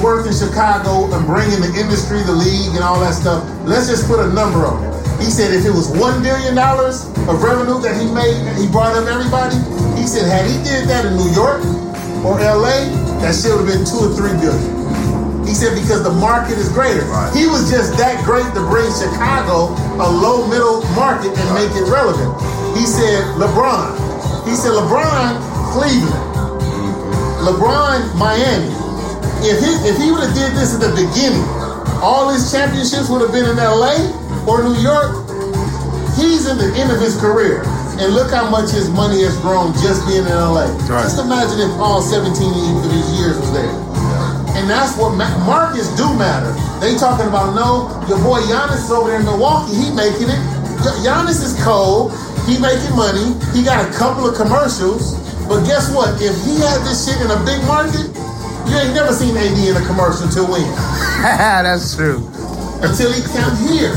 Worth in Chicago and bringing the industry, the league, and all that stuff, let's just put a number on it. He said if it was $1 billion of revenue that he made, and he brought up everybody, he said had he did that in New York or LA, that shit would have been two or three billion. He said because the market is greater. Right. He was just that great to bring Chicago a low middle market and make it relevant. He said LeBron. He said LeBron Cleveland. LeBron Miami. If he if he would have did this at the beginning, all his championships would have been in LA or New York. He's in the end of his career. And look how much his money has grown just being in LA. Right. Just imagine if all 17 of these years was there. And that's what ma- markets do matter. They talking about no, your boy Giannis is over there in Milwaukee. He making it. Giannis is cold. He making money. He got a couple of commercials. But guess what? If he had this shit in a big market, you ain't never seen AD in a commercial until when? That's true. Until he come here.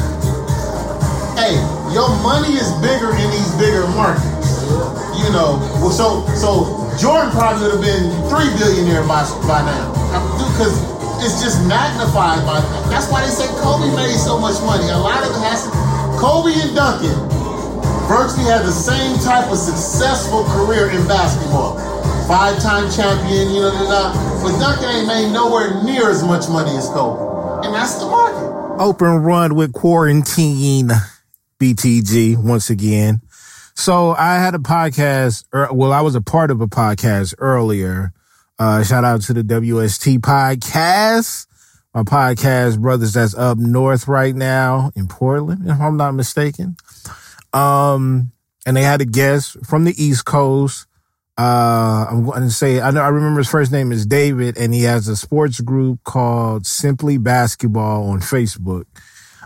Hey, your money is bigger in these bigger markets. You know, well, so so Jordan probably would have been three billionaire by by now, because it's just magnified by. That's why they say Kobe made so much money. A lot of it has to. Kobe and Duncan virtually had the same type of successful career in basketball. Five-time champion, you know, but Duncan ain't made nowhere near as much money as Kobe. And that's the market. Open run with quarantine, BTG, once again. So I had a podcast, or, er, well, I was a part of a podcast earlier. Uh, shout out to the WST podcast. My podcast brothers that's up north right now in Portland, if I'm not mistaken. Um, and they had a guest from the East Coast. Uh, I'm going to say, I know, I remember his first name is David and he has a sports group called Simply Basketball on Facebook.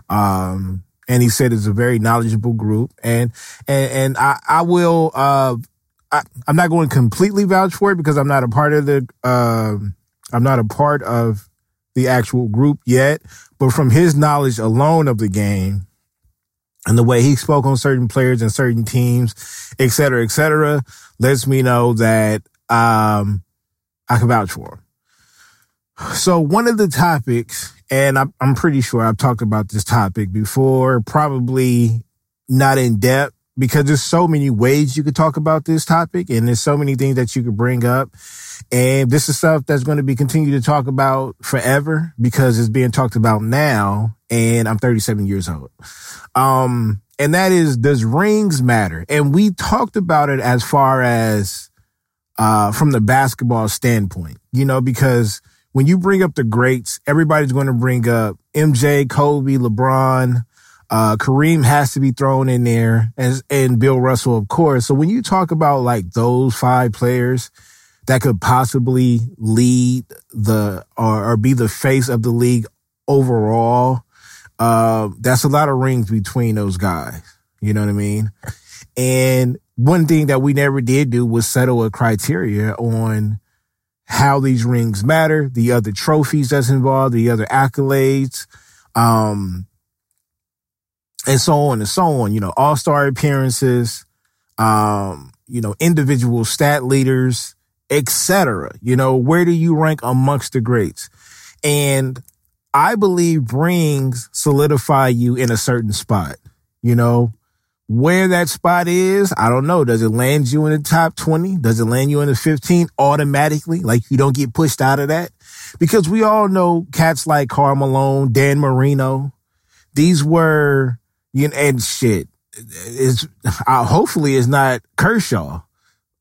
Um, and he said it's a very knowledgeable group and, and, and I, I will, uh, I, am not going to completely vouch for it because I'm not a part of the, uh, I'm not a part of the actual group yet, but from his knowledge alone of the game, and the way he spoke on certain players and certain teams, et cetera, et cetera, lets me know that um, I can vouch for. So one of the topics, and I'm, I'm pretty sure I've talked about this topic before, probably not in depth because there's so many ways you could talk about this topic and there's so many things that you could bring up. And this is stuff that's going to be continued to talk about forever because it's being talked about now and I'm 37 years old. Um, and that is, does rings matter? And we talked about it as far as, uh, from the basketball standpoint, you know, because when you bring up the greats, everybody's going to bring up MJ, Kobe, LeBron, uh, Kareem has to be thrown in there and, and Bill Russell, of course. So when you talk about like those five players that could possibly lead the or, or be the face of the league overall, uh, that's a lot of rings between those guys. You know what I mean? And one thing that we never did do was settle a criteria on how these rings matter, the other trophies that's involved, the other accolades, um, and so on and so on. You know, all star appearances, um, you know, individual stat leaders, etc. You know, where do you rank amongst the greats? And I believe rings solidify you in a certain spot. You know, where that spot is, I don't know. Does it land you in the top 20? Does it land you in the 15 automatically? Like you don't get pushed out of that? Because we all know cats like Karl Malone, Dan Marino. These were, you know, and shit. Is uh, hopefully it's not Kershaw.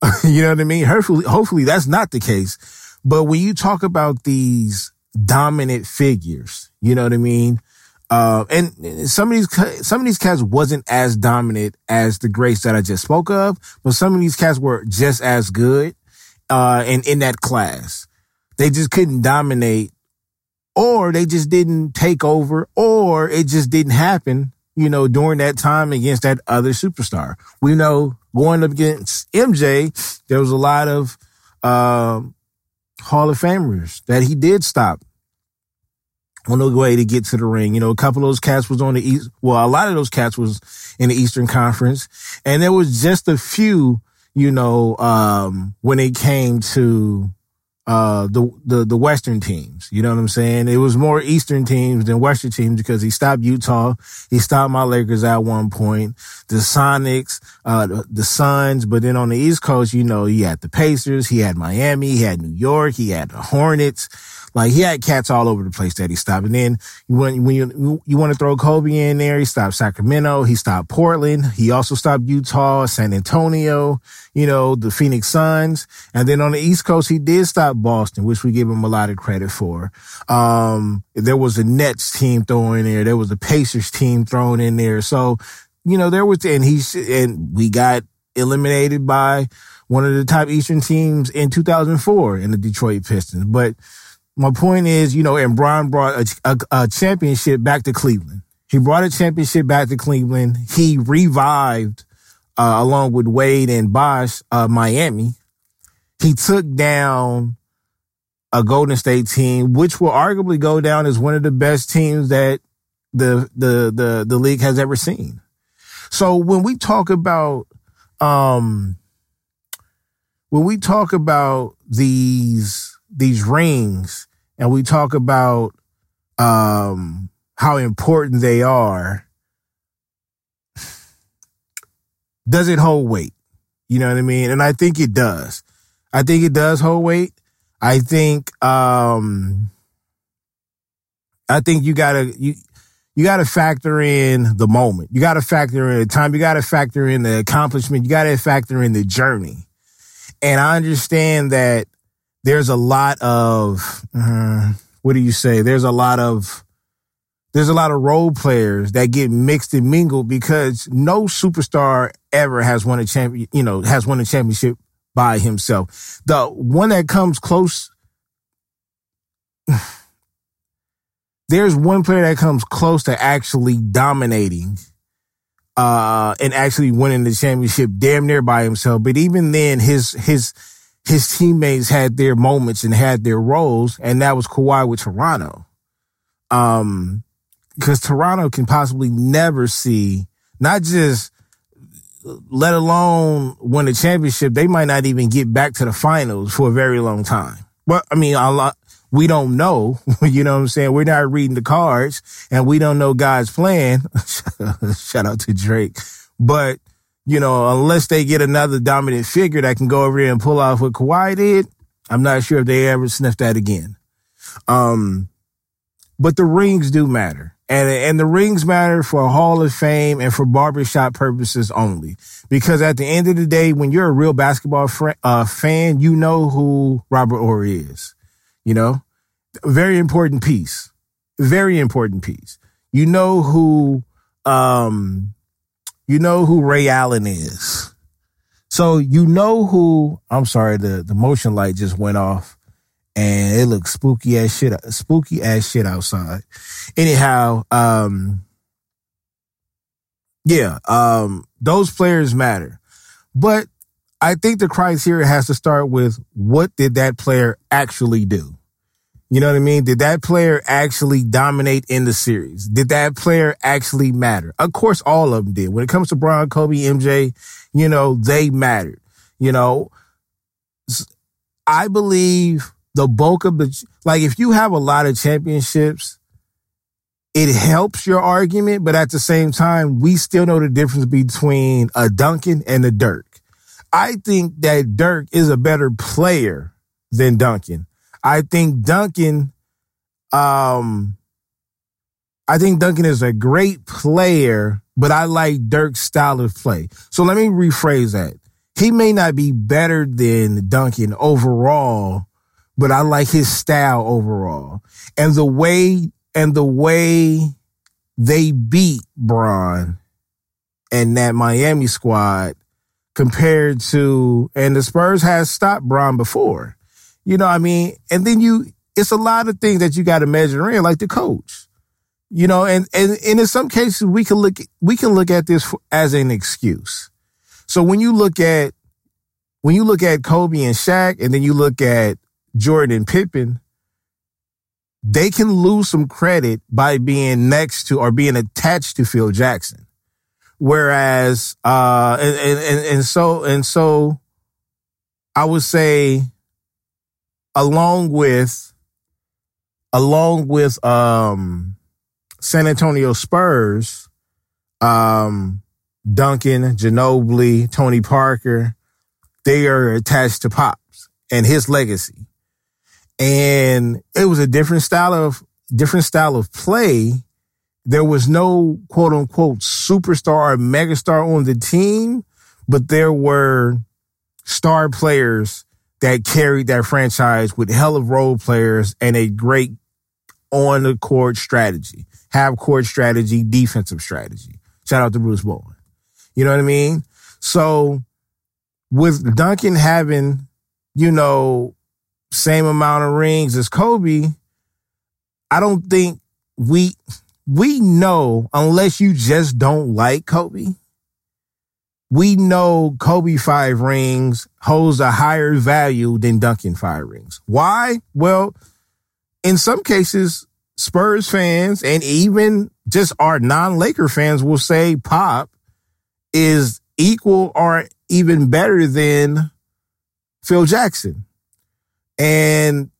you know what I mean? Hopefully, hopefully that's not the case. But when you talk about these dominant figures. You know what I mean? Uh, and some of these, some of these cats wasn't as dominant as the greats that I just spoke of, but some of these cats were just as good, uh, and in that class. They just couldn't dominate or they just didn't take over or it just didn't happen, you know, during that time against that other superstar. We know going up against MJ, there was a lot of, um, Hall of Famers that he did stop on the way to get to the ring. You know, a couple of those cats was on the east. Well, a lot of those cats was in the Eastern Conference, and there was just a few. You know, um, when it came to uh, the, the, the Western teams. You know what I'm saying? It was more Eastern teams than Western teams because he stopped Utah. He stopped my Lakers at one point, the Sonics, uh, the, the Suns. But then on the East Coast, you know, he had the Pacers, he had Miami, he had New York, he had the Hornets. Like he had cats all over the place that he stopped. And then when, when you, you want to throw Kobe in there, he stopped Sacramento. He stopped Portland. He also stopped Utah, San Antonio, you know, the Phoenix Suns. And then on the East Coast, he did stop Boston, which we give him a lot of credit for. Um, there was a Nets team thrown in there. There was a Pacers team thrown in there. So, you know, there was, and he, and we got eliminated by one of the top Eastern teams in 2004 in the Detroit Pistons. But, my point is, you know, and Bron brought a, a, a, championship back to Cleveland. He brought a championship back to Cleveland. He revived, uh, along with Wade and Bosh, uh, Miami. He took down a Golden State team, which will arguably go down as one of the best teams that the, the, the, the league has ever seen. So when we talk about, um, when we talk about these, these rings and we talk about um, how important they are, does it hold weight? You know what I mean? And I think it does. I think it does hold weight. I think um I think you gotta you you gotta factor in the moment. You gotta factor in the time. You gotta factor in the accomplishment. You gotta factor in the journey. And I understand that there's a lot of uh, what do you say? There's a lot of there's a lot of role players that get mixed and mingled because no superstar ever has won a champion, you know, has won a championship by himself. The one that comes close, there's one player that comes close to actually dominating, uh, and actually winning the championship damn near by himself. But even then, his, his, his teammates had their moments and had their roles, and that was Kawhi with Toronto. Um, because Toronto can possibly never see not just let alone win a championship, they might not even get back to the finals for a very long time. But I mean, a lot, we don't know. you know what I'm saying? We're not reading the cards and we don't know God's plan. Shout out to Drake. But you know, unless they get another dominant figure that can go over there and pull off what Kawhi did, I'm not sure if they ever sniff that again. Um, but the rings do matter. And, and the rings matter for Hall of Fame and for barbershop purposes only. Because at the end of the day, when you're a real basketball fr- uh, fan, you know who Robert Horry is. You know, very important piece. Very important piece. You know who, um, you know who Ray Allen is. So you know who, I'm sorry, the, the motion light just went off and it looks spooky as shit, spooky as shit outside. Anyhow, um, yeah, um, those players matter, but I think the criteria has to start with what did that player actually do? You know what I mean? Did that player actually dominate in the series? Did that player actually matter? Of course, all of them did. When it comes to Bron, Kobe, MJ, you know, they mattered. You know, I believe the bulk of the, like, if you have a lot of championships, it helps your argument, but at the same time, we still know the difference between a Duncan and a Dirk. I think that Dirk is a better player than Duncan. I think Duncan, um, I think Duncan is a great player, but I like Dirk's style of play. So let me rephrase that. He may not be better than Duncan overall, but I like his style overall. And the way, and the way they beat Bron and that Miami squad compared to, and the Spurs has stopped Bron before. You know what I mean? And then you, it's a lot of things that you got to measure in, like the coach. You know, and, and, and in some cases we can look, we can look at this as an excuse. So when you look at, when you look at Kobe and Shaq and then you look at Jordan and Pippen, they can lose some credit by being next to or being attached to Phil Jackson. Whereas, uh, and, and, and so, and so I would say along with, along with, um, San Antonio Spurs, um, Duncan, Ginobili, Tony Parker, they are attached to Pops and his legacy. And it was a different style of, different style of play. There was no quote unquote superstar or megastar on the team, but there were star players that carried that franchise with hell of role players and a great on the court strategy, half court strategy, defensive strategy. Shout out to Bruce Bowen. You know what I mean? So with Duncan having, you know, same amount of rings as Kobe, I don't think we we know unless you just don't like Kobe. We know Kobe five rings holds a higher value than Duncan five rings. Why? Well, in some cases, Spurs fans and even just our non-Laker fans will say Pop is equal or even better than Phil Jackson. And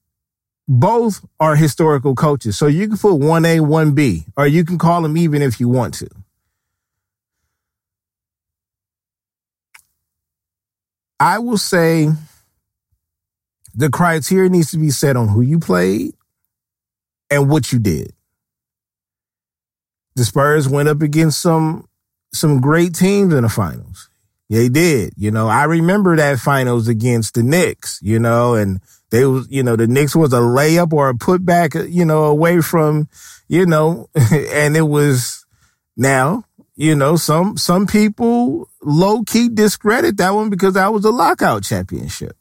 both are historical coaches. So you can put 1A, 1B, or you can call them even if you want to. I will say the criteria needs to be set on who you played and what you did. The Spurs went up against some some great teams in the finals. They did. You know, I remember that finals against the Knicks, you know, and they was, you know, the Knicks was a layup or a putback, you know, away from, you know, and it was now, you know, some, some people low key discredit that one because that was a lockout championship,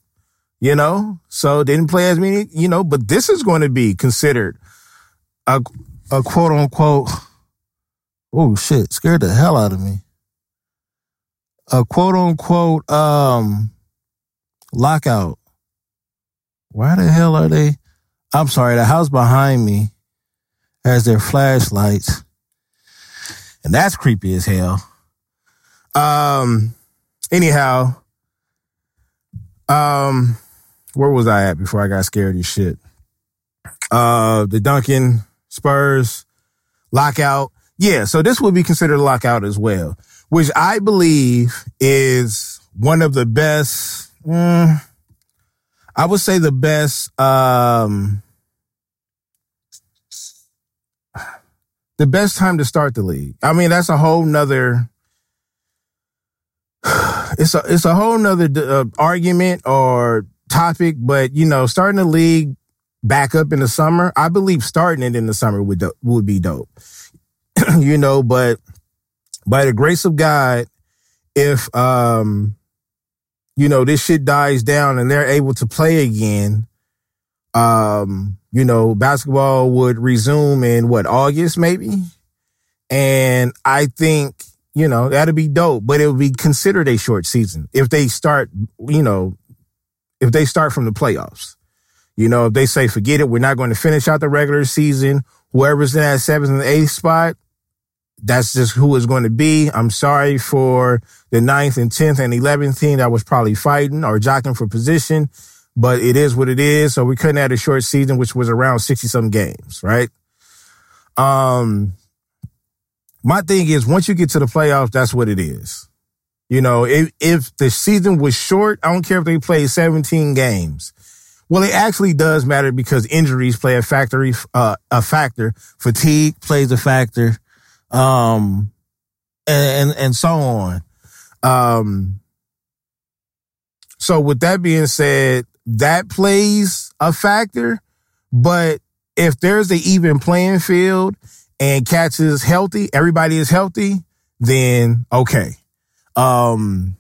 you know, so didn't play as many, you know, but this is going to be considered a, a quote unquote, oh shit, scared the hell out of me. A quote unquote, um, lockout why the hell are they? I'm sorry, the house behind me has their flashlights. And that's creepy as hell. Um, anyhow, um, where was I at before I got scared of shit? Uh, the Duncan Spurs lockout. Yeah, so this would be considered a lockout as well, which I believe is one of the best. Mm, I would say the best, um, the best time to start the league. I mean, that's a whole nother, it's a, it's a whole nother uh, argument or topic, but you know, starting the league back up in the summer, I believe starting it in the summer would, do, would be dope, you know, but by the grace of God, if, um, you know, this shit dies down and they're able to play again, um, you know, basketball would resume in what, August maybe? And I think, you know, that'd be dope, but it would be considered a short season if they start, you know, if they start from the playoffs. You know, if they say, forget it, we're not going to finish out the regular season, whoever's in that seventh and eighth spot, that's just who it's going to be. I'm sorry for the ninth and 10th and 11th team that was probably fighting or jockeying for position, but it is what it is. So we couldn't have a short season, which was around 60 some games, right? Um, my thing is once you get to the playoffs, that's what it is. You know, if, if the season was short, I don't care if they played 17 games. Well, it actually does matter because injuries play a factory, uh, a factor. Fatigue plays a factor um, and, and, and so on. Um, so with that being said, that plays a factor, but if there's an even playing field and Cats is healthy, everybody is healthy, then okay. Um,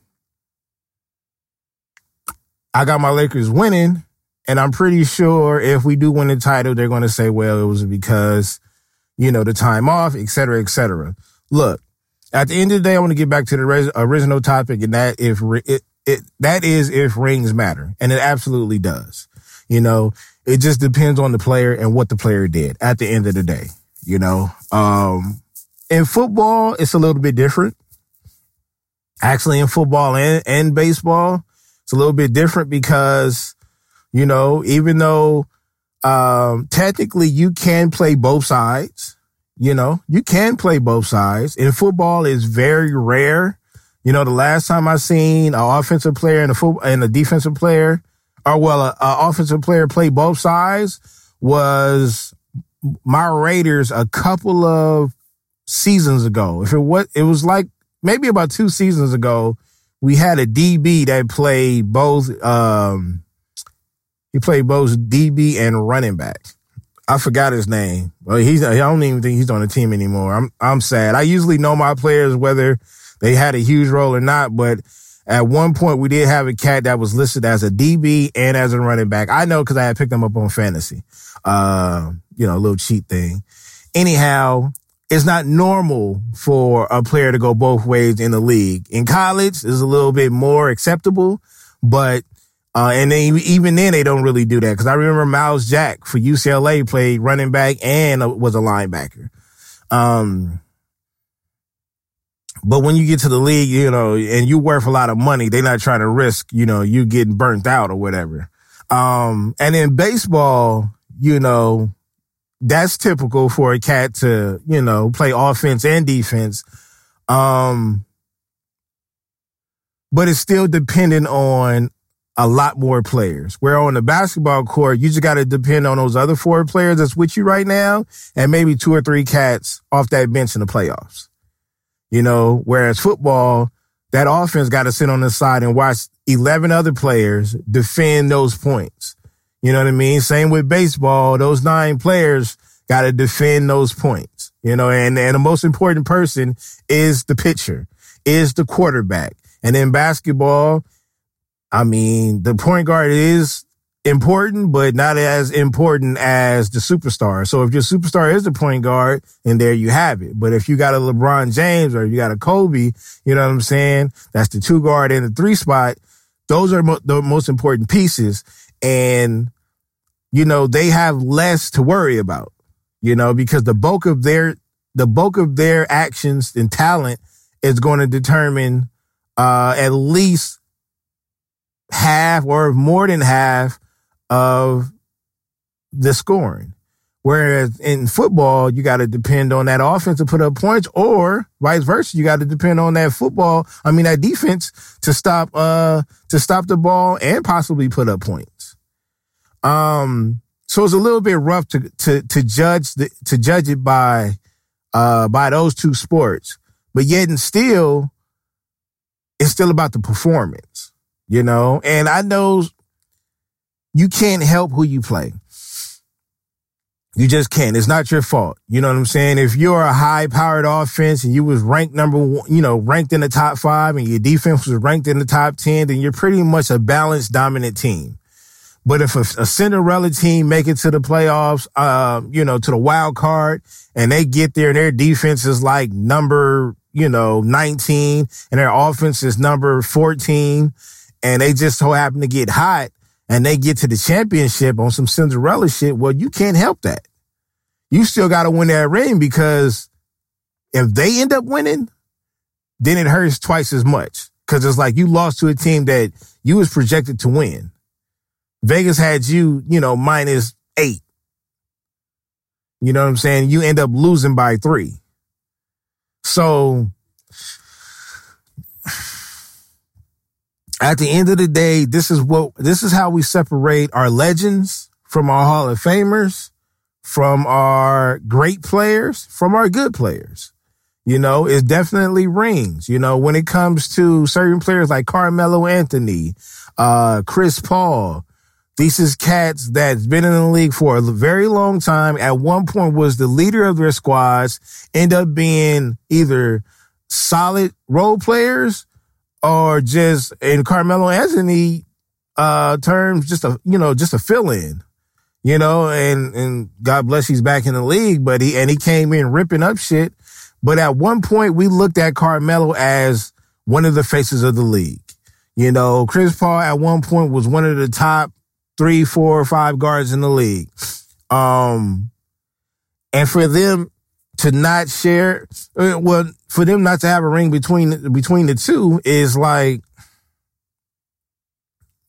I got my Lakers winning, and I'm pretty sure if we do win the title, they're going to say, well, it was because you know, the time off, et cetera, et cetera. Look, at the end of the day, I want to get back to the original topic, and that if it, it that is if rings matter, and it absolutely does. You know, It just depends on the player and what the player did at the end of the day. You know, um, in football, it's a little bit different. Actually, in football and, and baseball, it's a little bit different because, you know, even though um, technically you can play both sides, you know, you can play both sides. In football, it's very rare. You know, the last time I seen an offensive player and a football and a defensive player, or well, a, a offensive player play both sides was my Raiders a couple of seasons ago. If it was, it was like maybe about two seasons ago, we had a DB that played both, um, he played both DB and running back. I forgot his name. Well, he's, I don't even think he's on the team anymore. I'm, I'm sad. I usually know my players, whether they had a huge role or not, but at one point we did have a cat that was listed as a DB and as a running back. I know because I had picked him up on fantasy. Uh, you know, a little cheat thing. Anyhow, it's not normal for a player to go both ways in the league. In college, it's a little bit more acceptable, but uh, and then even then they don't really do that because I remember Myles Jack for UCLA played running back and was a linebacker. Um, but when you get to the league, you know, and you worth a lot of money, they're not trying to risk, you know, you getting burnt out or whatever. Um, and in baseball, you know, that's typical for a cat to, you know, play offense and defense. Um, but it's still dependent on a lot more players. Where on the basketball court, you just got to depend on those other four players that's with you right now and maybe two or three cats off that bench in the playoffs. You know, whereas football, that offense got to sit on the side and watch 11 other players defend those points. You know what I mean? Same with baseball. Those nine players got to defend those points, you know, and, and the most important person is the pitcher, is the quarterback. And in basketball, I mean, the point guard is important, but not as important as the superstar. So if your superstar is the point guard, and there you have it. But if you got a LeBron James or you got a Kobe, you know what I'm saying? That's the two guard and the three spot. Those are mo- the most important pieces. And you know, they have less to worry about, you know, because the bulk of their, the bulk of their actions and talent is going to determine, uh, at least half or more than half of the scoring. Whereas in football, you got to depend on that offense to put up points or vice versa. You got to depend on that football. I mean, that defense to stop, uh, to stop the ball and possibly put up points. Um, so it's a little bit rough to to to judge the, to judge it by uh by those two sports, but yet and still, it's still about the performance, you know. And I know you can't help who you play. You just can't. It's not your fault. You know what I'm saying? If you're a high powered offense and you was ranked number one, you know, ranked in the top five and your defense was ranked in the top 10, then you're pretty much a balanced dominant team. But if a, a, Cinderella team make it to the playoffs, uh, you know, to the wild card and they get there and their defense is like number, you know, 19 and their offense is number 14 and they just so happen to get hot and they get to the championship on some Cinderella shit, well, you can't help that. You still got to win that ring because if they end up winning, then it hurts twice as much. Cause it's like you lost to a team that you was projected to win. Vegas had you, you know, minus eight. You know what I'm saying? You end up losing by three. So at the end of the day, this is what this is how we separate our legends from our Hall of Famers, from our great players, from our good players. You know, it definitely rings. You know, when it comes to certain players like Carmelo Anthony, uh, Chris Paul, these is cats that's been in the league for a very long time. At one point was the leader of their squads, end up being either solid role players or just in Carmelo Anthony uh terms, just a you know, just a fill in. You know, and and God bless he's back in the league, but he and he came in ripping up shit. But at one point we looked at Carmelo as one of the faces of the league. You know, Chris Paul at one point was one of the top three, four, or five guards in the league. Um, and for them to not share, uh, well, for them not to have a ring between between the two is like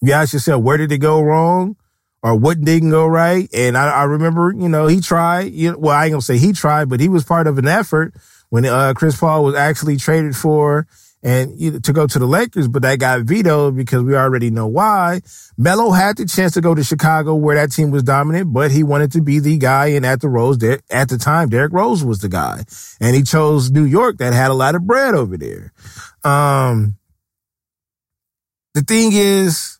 you ask yourself, where did it go wrong? Or what didn't go right? And I, I remember, you know, he tried, you know, well, I ain't gonna say he tried, but he was part of an effort when uh, Chris Paul was actually traded for and you know, to go to the Lakers, but that got vetoed because we already know why. Melo had the chance to go to Chicago where that team was dominant, but he wanted to be the guy. And at the Rose, at the time, Derrick Rose was the guy, and he chose New York that had a lot of bread over there. Um, the thing is,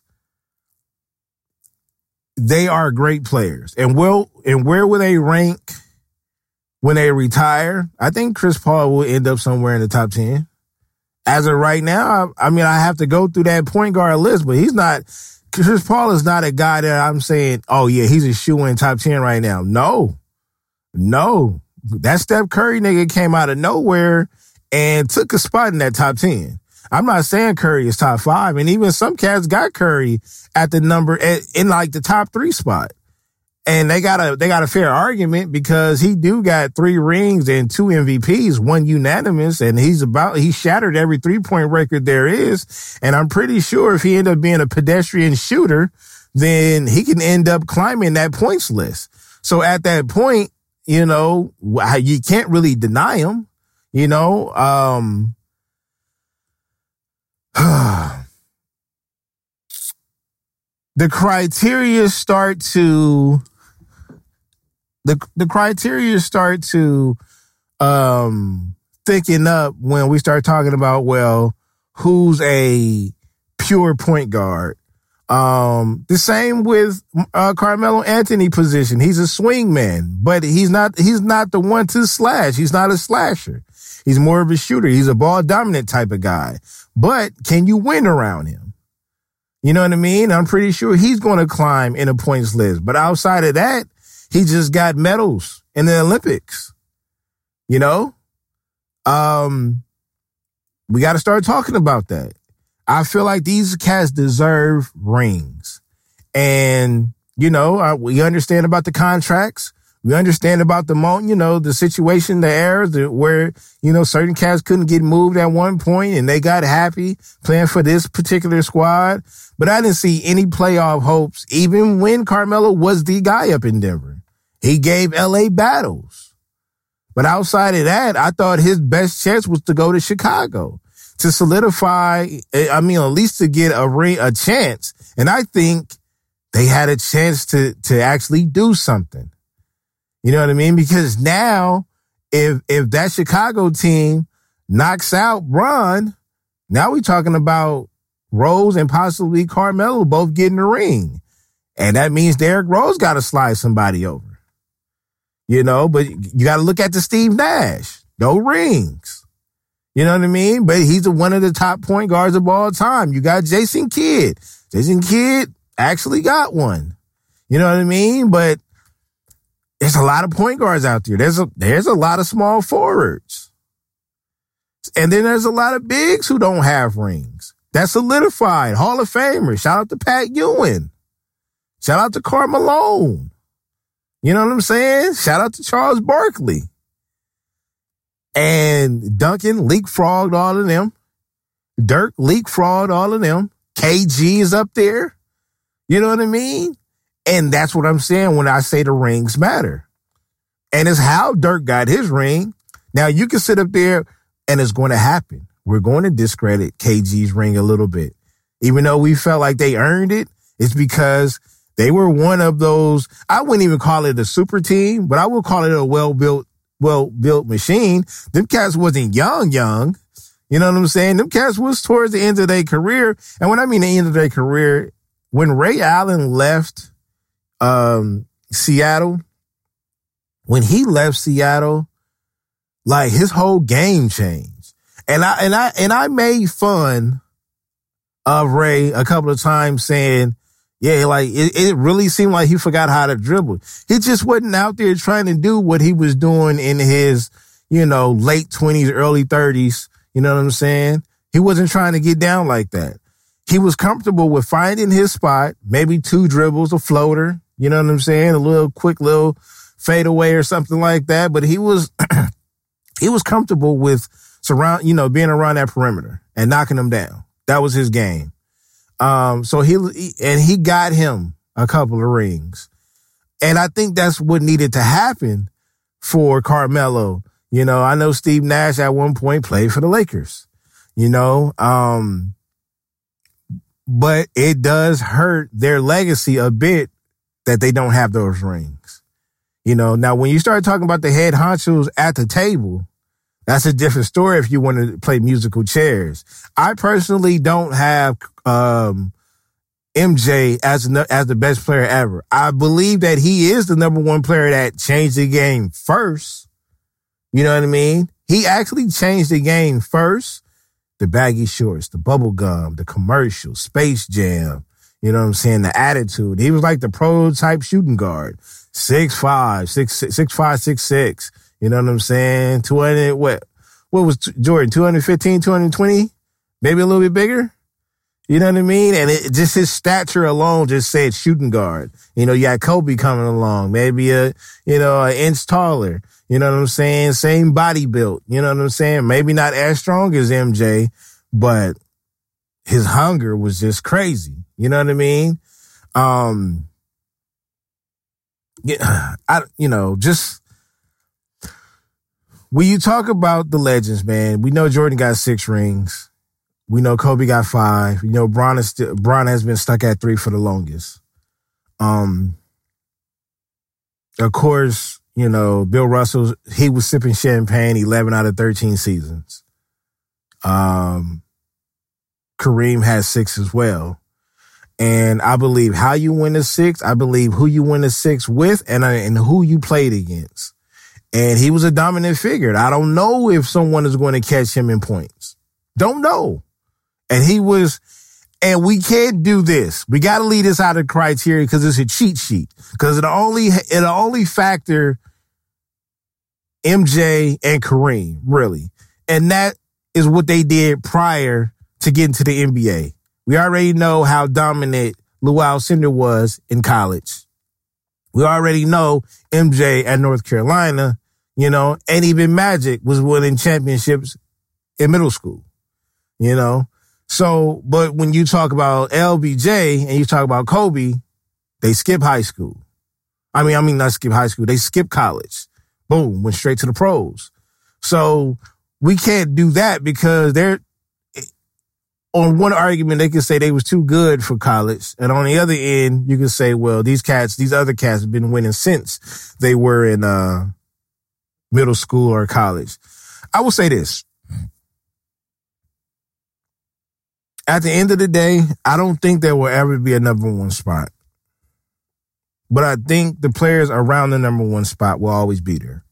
they are great players, and will and where will they rank when they retire? I think Chris Paul will end up somewhere in the top ten as of right now, I, I, mean, I have to go through that point guard list, but he's not. Chris Paul is not a guy that I'm saying, oh yeah, he's a shoe in top ten right now. No, no, that Steph Curry nigga came out of nowhere and took a spot in that top ten. I'm not saying Curry is top five, and even some cats got Curry at the number in like the top three spot and they got a they got a fair argument because he do got three rings and two MVPs, one unanimous, and he's about he shattered every three point record there is. And I'm pretty sure if he end up being a pedestrian shooter, then he can end up climbing that points list. So at that point, you know, you can't really deny him. You know, um, the criteria start to the the criteria start to um thicken up when we start talking about well who's a pure point guard? Um the same with uh Carmelo Anthony position. He's a swing man but he's not he's not the one to slash. He's not a slasher. He's more of a shooter. He's a ball dominant type of guy. But can you win around him? You know what I mean? I'm pretty sure he's going to climb in a points list. But outside of that, he just got medals in the Olympics. You know? Um, we got to start talking about that. I feel like these cats deserve rings. And, you know, I, we understand about the contracts. We understand about the moment, you know, the situation, the era the, where, you know, certain cats couldn't get moved at one point and they got happy playing for this particular squad. But I didn't see any playoff hopes, even when Carmelo was the guy up in Denver. He gave LA battles. But outside of that, I thought his best chance was to go to Chicago to solidify, I mean, at least to get a ring, a chance. And I think they had a chance to, to actually do something. You know what I mean? Because now, if, if that Chicago team knocks out Bron, now we're talking about Rose and possibly Carmelo both getting a ring. And that means Derrick Rose got to slide somebody over you know, but you got to look at the Steve Nash, no rings. You know what I mean? But he's one of the top point guards of all time. You got Jason Kidd. Jason Kidd actually got one. You know what I mean? But there's a lot of point guards out there. There's a there's a lot of small forwards. And then there's a lot of bigs who don't have rings. That's solidified. Hall of Famer. Shout out to Pat Ewing. Shout out to Karl Malone. You know what I'm saying? Shout out to Charles Barkley. And Duncan leapfrogged all of them. Dirk leapfrogged all of them. KG is up there. You know what I mean? And that's what I'm saying when I say the rings matter. And it's how Dirk got his ring. Now you can sit up there and it's going to happen. We're going to discredit KG's ring a little bit. Even though we felt like they earned it, it's because they were one of those, I wouldn't even call it a super team, but I would call it a well built, well built machine. Them cats wasn't young, young. You know what I'm saying? Them cats was towards the end of their career. And when I mean the end of their career, when Ray Allen left, um, Seattle, when he left Seattle, like his whole game changed. And I, and I, and I made fun of Ray a couple of times saying, yeah, like it, it really seemed like he forgot how to dribble. He just wasn't out there trying to do what he was doing in his, you know, late twenties, early thirties. You know what I'm saying? He wasn't trying to get down like that. he was comfortable with finding his spot, maybe two dribbles, a floater, you know what I'm saying? A little quick little fadeaway or something like that. But he was, he was comfortable with surround, you know, being around that perimeter and knocking them down. That was his game. Um, so he, and he got him a couple of rings. And I think that's what needed to happen for Carmelo. You know, I know Steve Nash at one point played for the Lakers, you know, um, but it does hurt their legacy a bit that they don't have those rings. You know, now when you start talking about the head honchos at the table, that's a different story if you want to play musical chairs. I personally don't have um, MJ as as the best player ever. I believe that he is the number one player that changed the game first. You know what I mean? He actually changed the game first. The baggy shorts, the bubble gum, the commercial, Space Jam. You know what I'm saying? The attitude. He was like the prototype shooting guard. Six five, six six five, six six. You know what I'm saying? 200, what, what was Jordan? 215, 220? Maybe a little bit bigger? You know what I mean? And it just his stature alone just said shooting guard. You know, you got Kobe coming along, maybe a, you know, an inch taller. You know what I'm saying? Same body built. You know what I'm saying? Maybe not as strong as MJ, but his hunger was just crazy. You know what I mean? Um, yeah, I, you know, just when you talk about the legends, man, we know Jordan got six rings. We know Kobe got five. You know, Bron is still, Bron has been stuck at three for the longest. Um, of course, you know, Bill Russell, he was sipping champagne 11 out of 13 seasons. Um, Kareem has six as well. And I believe how you win the six, I believe who you win the six with and, and who you played against. And he was a dominant figure. I don't know if someone is going to catch him in points. Don't know. And he was, and we can't do this. We got to leave this out of criteria because it's a cheat sheet. Because it only, it only factor MJ and Kareem, really. And that is what they did prior to getting to the NBA. We already know how dominant Lew Alcindor was in college. We already know MJ at North Carolina, you know, and even Magic was winning championships in middle school, you know. So, but when you talk about LBJ and you talk about Kobe, they skip high school. I mean, I mean, not skip high school. They skip college. Boom, went straight to the pros. So we can't do that because they're on one argument, they can say they was too good for college. And on the other end, you can say, well, these cats, these other cats have been winning since they were in, uh, middle school or college. I will say this. At the end of the day, I don't think there will ever be a number one spot. But I think the players around the number one spot will always be there.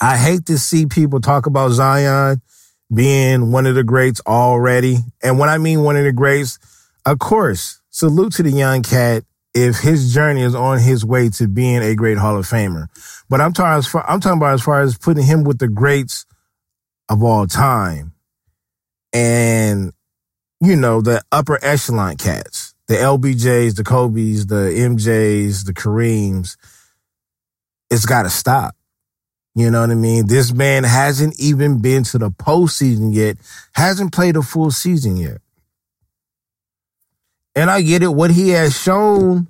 I hate to see people talk about Zion being one of the greats already. And when I mean one of the greats, of course, salute to the young cat if his journey is on his way to being a great Hall of Famer. But I'm talking, far, I'm talking about as far as putting him with the greats of all time and, you know, the upper echelon cats, the LBJs, the Kobe's, the MJs, the Kareems. It's got to stop. You know what I mean? This man hasn't even been to the postseason yet, hasn't played a full season yet. And I get it. What he has shown,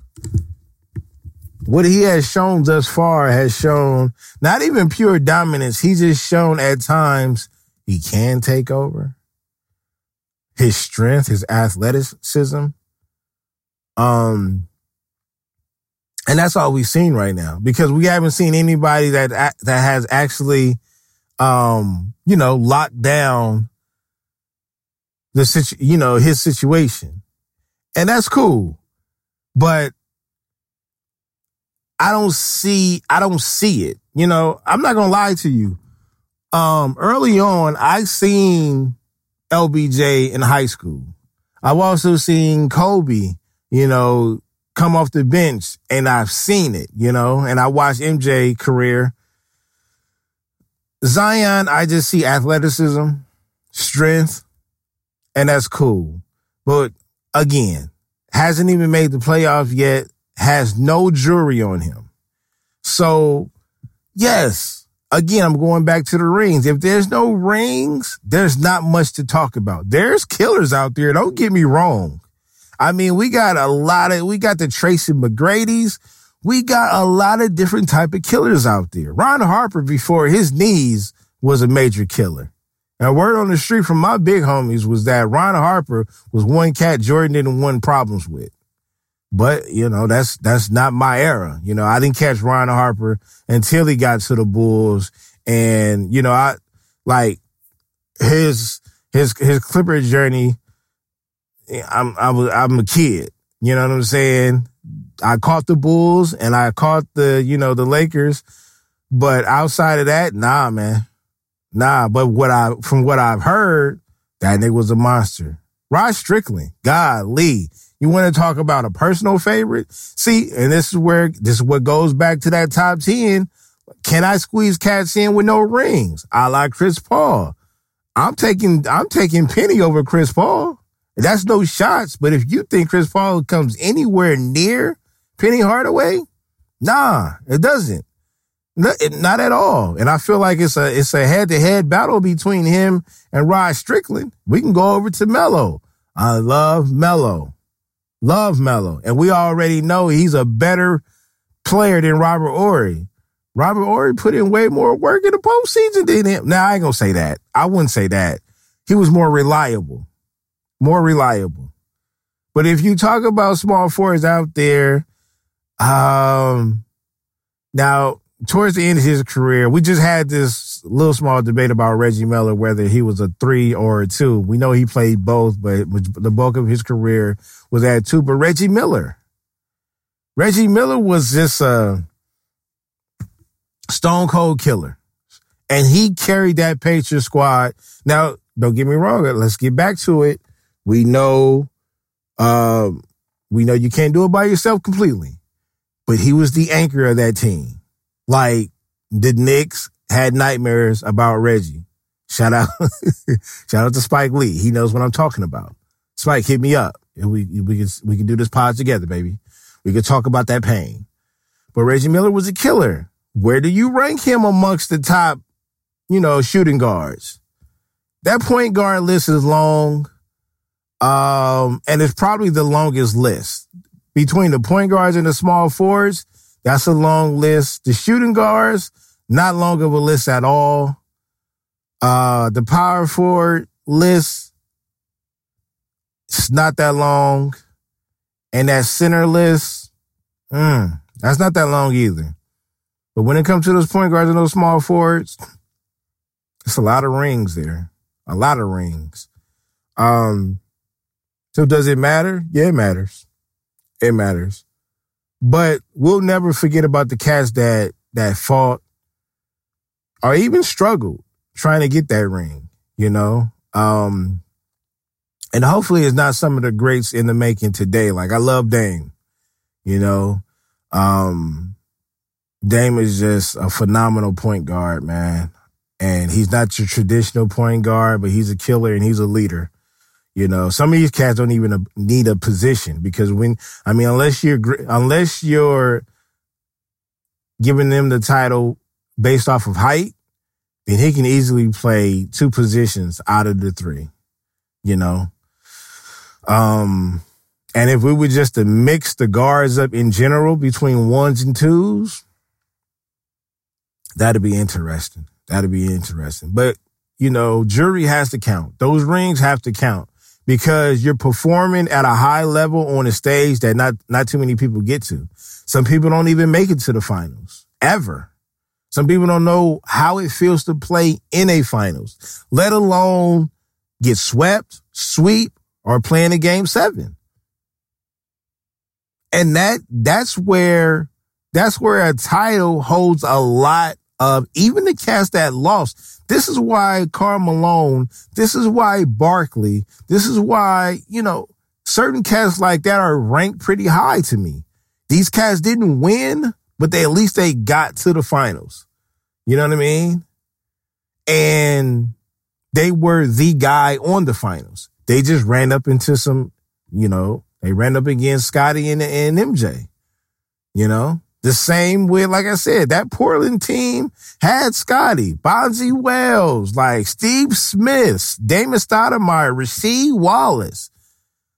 what he has shown thus far has shown not even pure dominance. He's just shown at times he can take over. His strength, his athleticism. Um, and that's all we've seen right now because we haven't seen anybody that that has actually, um, you know, locked down the situ, you know, his situation, and that's cool. But I don't see, I don't see it. You know, I'm not gonna lie to you. Um, early on, I seen LBJ in high school. I've also seen Kobe, you know, come off the bench and I've seen it, you know, and I watched MJ career. Zion, I just see athleticism, strength, and that's cool. But again, hasn't even made the playoff yet, has no jury on him. So, yes, again, I'm going back to the rings. If there's no rings, there's not much to talk about. There's killers out there. Don't get me wrong. I mean, we got a lot of, we got the Tracy McGrady's. We got a lot of different type of killers out there. Ron Harper, before his knees, was a major killer. And word on the street from my big homies was that Ron Harper was one cat Jordan didn't want problems with. But, you know, that's, that's not my era. You know, I didn't catch Ron Harper until he got to the Bulls. And, you know, I like his, his, his Clipper journey. I'm, I was, I'm a kid. You know what I'm saying? I caught the Bulls and I caught the, you know, the Lakers. But outside of that, nah, man. Nah, but what I, from what I've heard, that nigga was a monster. Rod Strickland, God, Lee. You want to talk about a personal favorite? See, and this is where, this is what goes back to that top 10. Can I squeeze cats in with no rings? I like Chris Paul. I'm taking, I'm taking Penny over Chris Paul. That's no shots. But if you think Chris Paul comes anywhere near Penny Hardaway, nah, it doesn't. Not at all. And I feel like it's a it's a head to head battle between him and Rod Strickland. We can go over to Melo. I love Melo. Love Melo. And we already know he's a better player than Robert Horry. Robert Horry put in way more work in the postseason than him. Now I ain't gonna say that. I wouldn't say that. He was more reliable. More reliable. But if you talk about small fours out there, um now towards the end of his career, we just had this little small debate about Reggie Miller, whether he was a three or a two. We know he played both, but the bulk of his career was at two. But Reggie Miller, Reggie Miller was just a stone cold killer. And he carried that Patriot squad. Now, don't get me wrong. Let's get back to it. We know, um, we know you can't do it by yourself completely, but he was the anchor of that team. Like the Knicks had nightmares about Reggie. Shout out, shout out to Spike Lee. He knows what I'm talking about. Spike, hit me up. We we can we can do this pod together, baby. We can talk about that pain. But Reggie Miller was a killer. Where do you rank him amongst the top, you know, shooting guards? That point guard list is long, um, and it's probably the longest list between the point guards and the small forwards. That's a long list. The shooting guards, not long of a list at all. Uh, the power forward list, it's not that long. And that center list, mm, that's not that long either. But when it comes to those point guards and those small forwards, it's a lot of rings there. A lot of rings. Um, so does it matter? Yeah, it matters. It matters. But we'll never forget about the cats that that fought or even struggled trying to get that ring, you know? Um and hopefully it's not some of the greats in the making today. Like I love Dame, you know. Um Dame is just a phenomenal point guard, man. And he's not your traditional point guard, but he's a killer and he's a leader. You know, some of these cats don't even need a position because when, I mean, unless you're, unless you're giving them the title based off of height, then he can easily play two positions out of the three, you know? Um, and if we were just to mix the guards up in general between ones and twos, that'd be interesting. That'd be interesting. But, you know, jury has to count. Those rings have to count because you're performing at a high level on a stage that not, not too many people get to. Some people don't even make it to the finals ever. Some people don't know how it feels to play in a finals, let alone get swept, sweep, or play in a game seven. And that, that's where, that's where a title holds a lot of even the cast that lost. This is why Karl Malone, this is why Barkley, this is why, you know, certain cats like that are ranked pretty high to me. These cats didn't win, but they at least they got to the finals. You know what I mean? And they were the guy on the finals. they just ran up into some, you know, they ran up against Scottie and, and MJ. You know, the same with, like I said, that Portland team had Scottie, Bonzi Wells, like Steve Smith, Damon Stoudemire, Rasheed Wallace,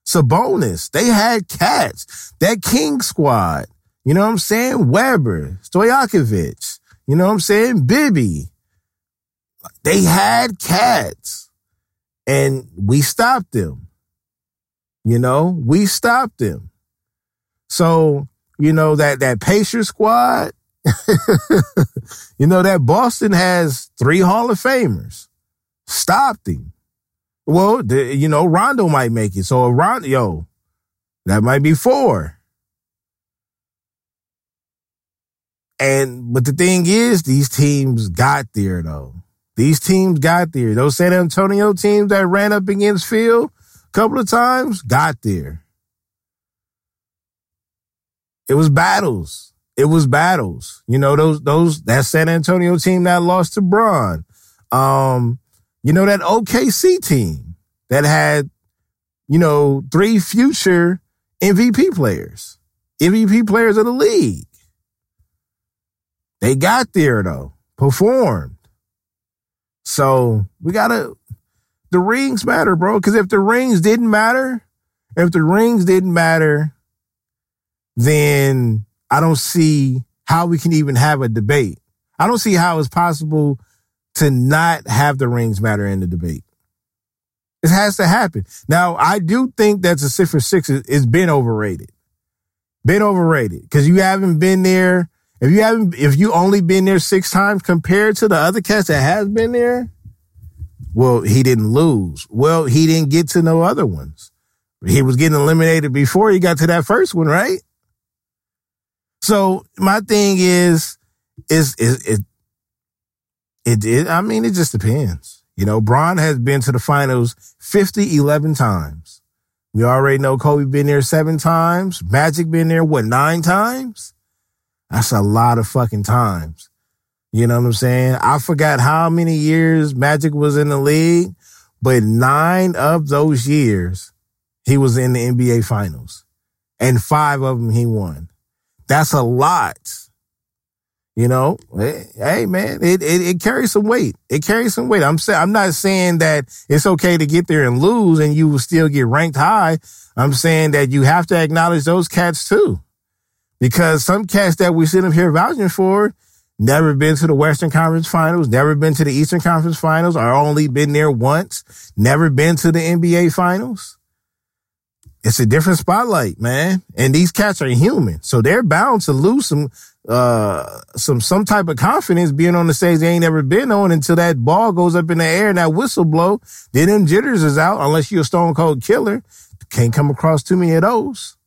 Sabonis. They had cats. That King squad. You know what I'm saying? Webber, Stojakovic. You know what I'm saying? Bibby. They had cats. And we stopped them. You know, we stopped them. So, you know, that, that Pacer squad, you know, that Boston has three Hall of Famers. Stopped him. Well, the, you know, Rondo might make it. So, Rondo, yo, that might be four. And, but the thing is, these teams got there though. These teams got there. Those San Antonio teams that ran up against Phil a couple of times got there. It was battles. It was battles. You know, those, those, that San Antonio team that lost to Bron. Um, you know, that OKC team that had, you know, three future MVP players, MVP players of the league. They got there though, performed. So we gotta, the rings matter, bro. Cause if the rings didn't matter, if the rings didn't matter, then I don't see how we can even have a debate. I don't see how it's possible to not have the rings matter in the debate. It has to happen. Now, I do think that the six for six is, is been overrated. Been overrated because you haven't been there if you haven't, if you only been there six times compared to the other cats that has been there, well, he didn't lose. Well, he didn't get to no other ones. He was getting eliminated before he got to that first one, right? So my thing is, is, is, it, it, it, I mean, it just depends. You know, Bron has been to the finals 50, 11 times. We already know Kobe been there seven times. Magic been there, what, nine times? That's a lot of fucking times. You know what I'm saying? I forgot how many years Magic was in the league, but nine of those years he was in the NBA finals and five of them he won. That's a lot. You know, hey, man, it, it, it carries some weight. It carries some weight. I'm saying, I'm not saying that it's okay to get there and lose and you will still get ranked high. I'm saying that you have to acknowledge those cats too. Because some cats that we sit up here vouching for never been to the Western Conference Finals, never been to the Eastern Conference Finals, or only been there once, never been to the NBA Finals. It's a different spotlight, man. And these cats are human. So they're bound to lose some, uh, some, some type of confidence being on the stage they ain't never been on until that ball goes up in the air and that whistle blow. Then them jitters is out unless you're a stone cold killer. Can't come across too many of those.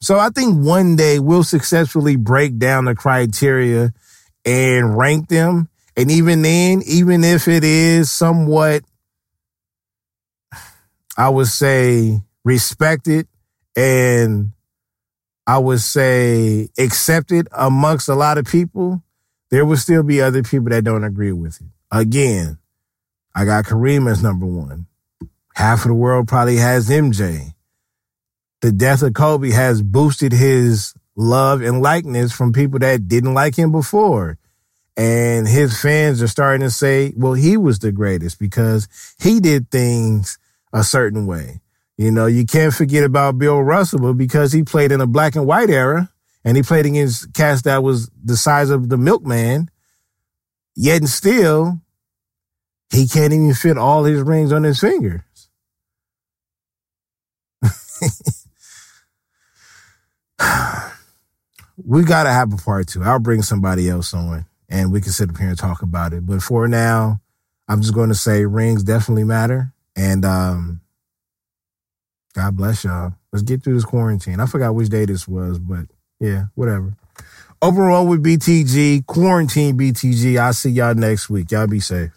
So I think one day we'll successfully break down the criteria and rank them. And even then, even if it is somewhat, I would say respected and I would say accepted amongst a lot of people, there will still be other people that don't agree with it. Again, I got Kareem as number one. Half of the world probably has MJ the death of Kobe has boosted his love and likeness from people that didn't like him before. And his fans are starting to say, well, he was the greatest because he did things a certain way. You know, you can't forget about Bill Russell because he played in a black and white era and he played against cast that was the size of the milkman. Yet and still, he can't even fit all his rings on his fingers. we gotta have a part two. I'll bring somebody else on and we can sit up here and talk about it. But for now, I'm just going to say rings definitely matter. And um, God bless y'all. Let's get through this quarantine. I forgot which day this was, but yeah, whatever. Overall with BTG, quarantine BTG. I'll see y'all next week. Y'all be safe.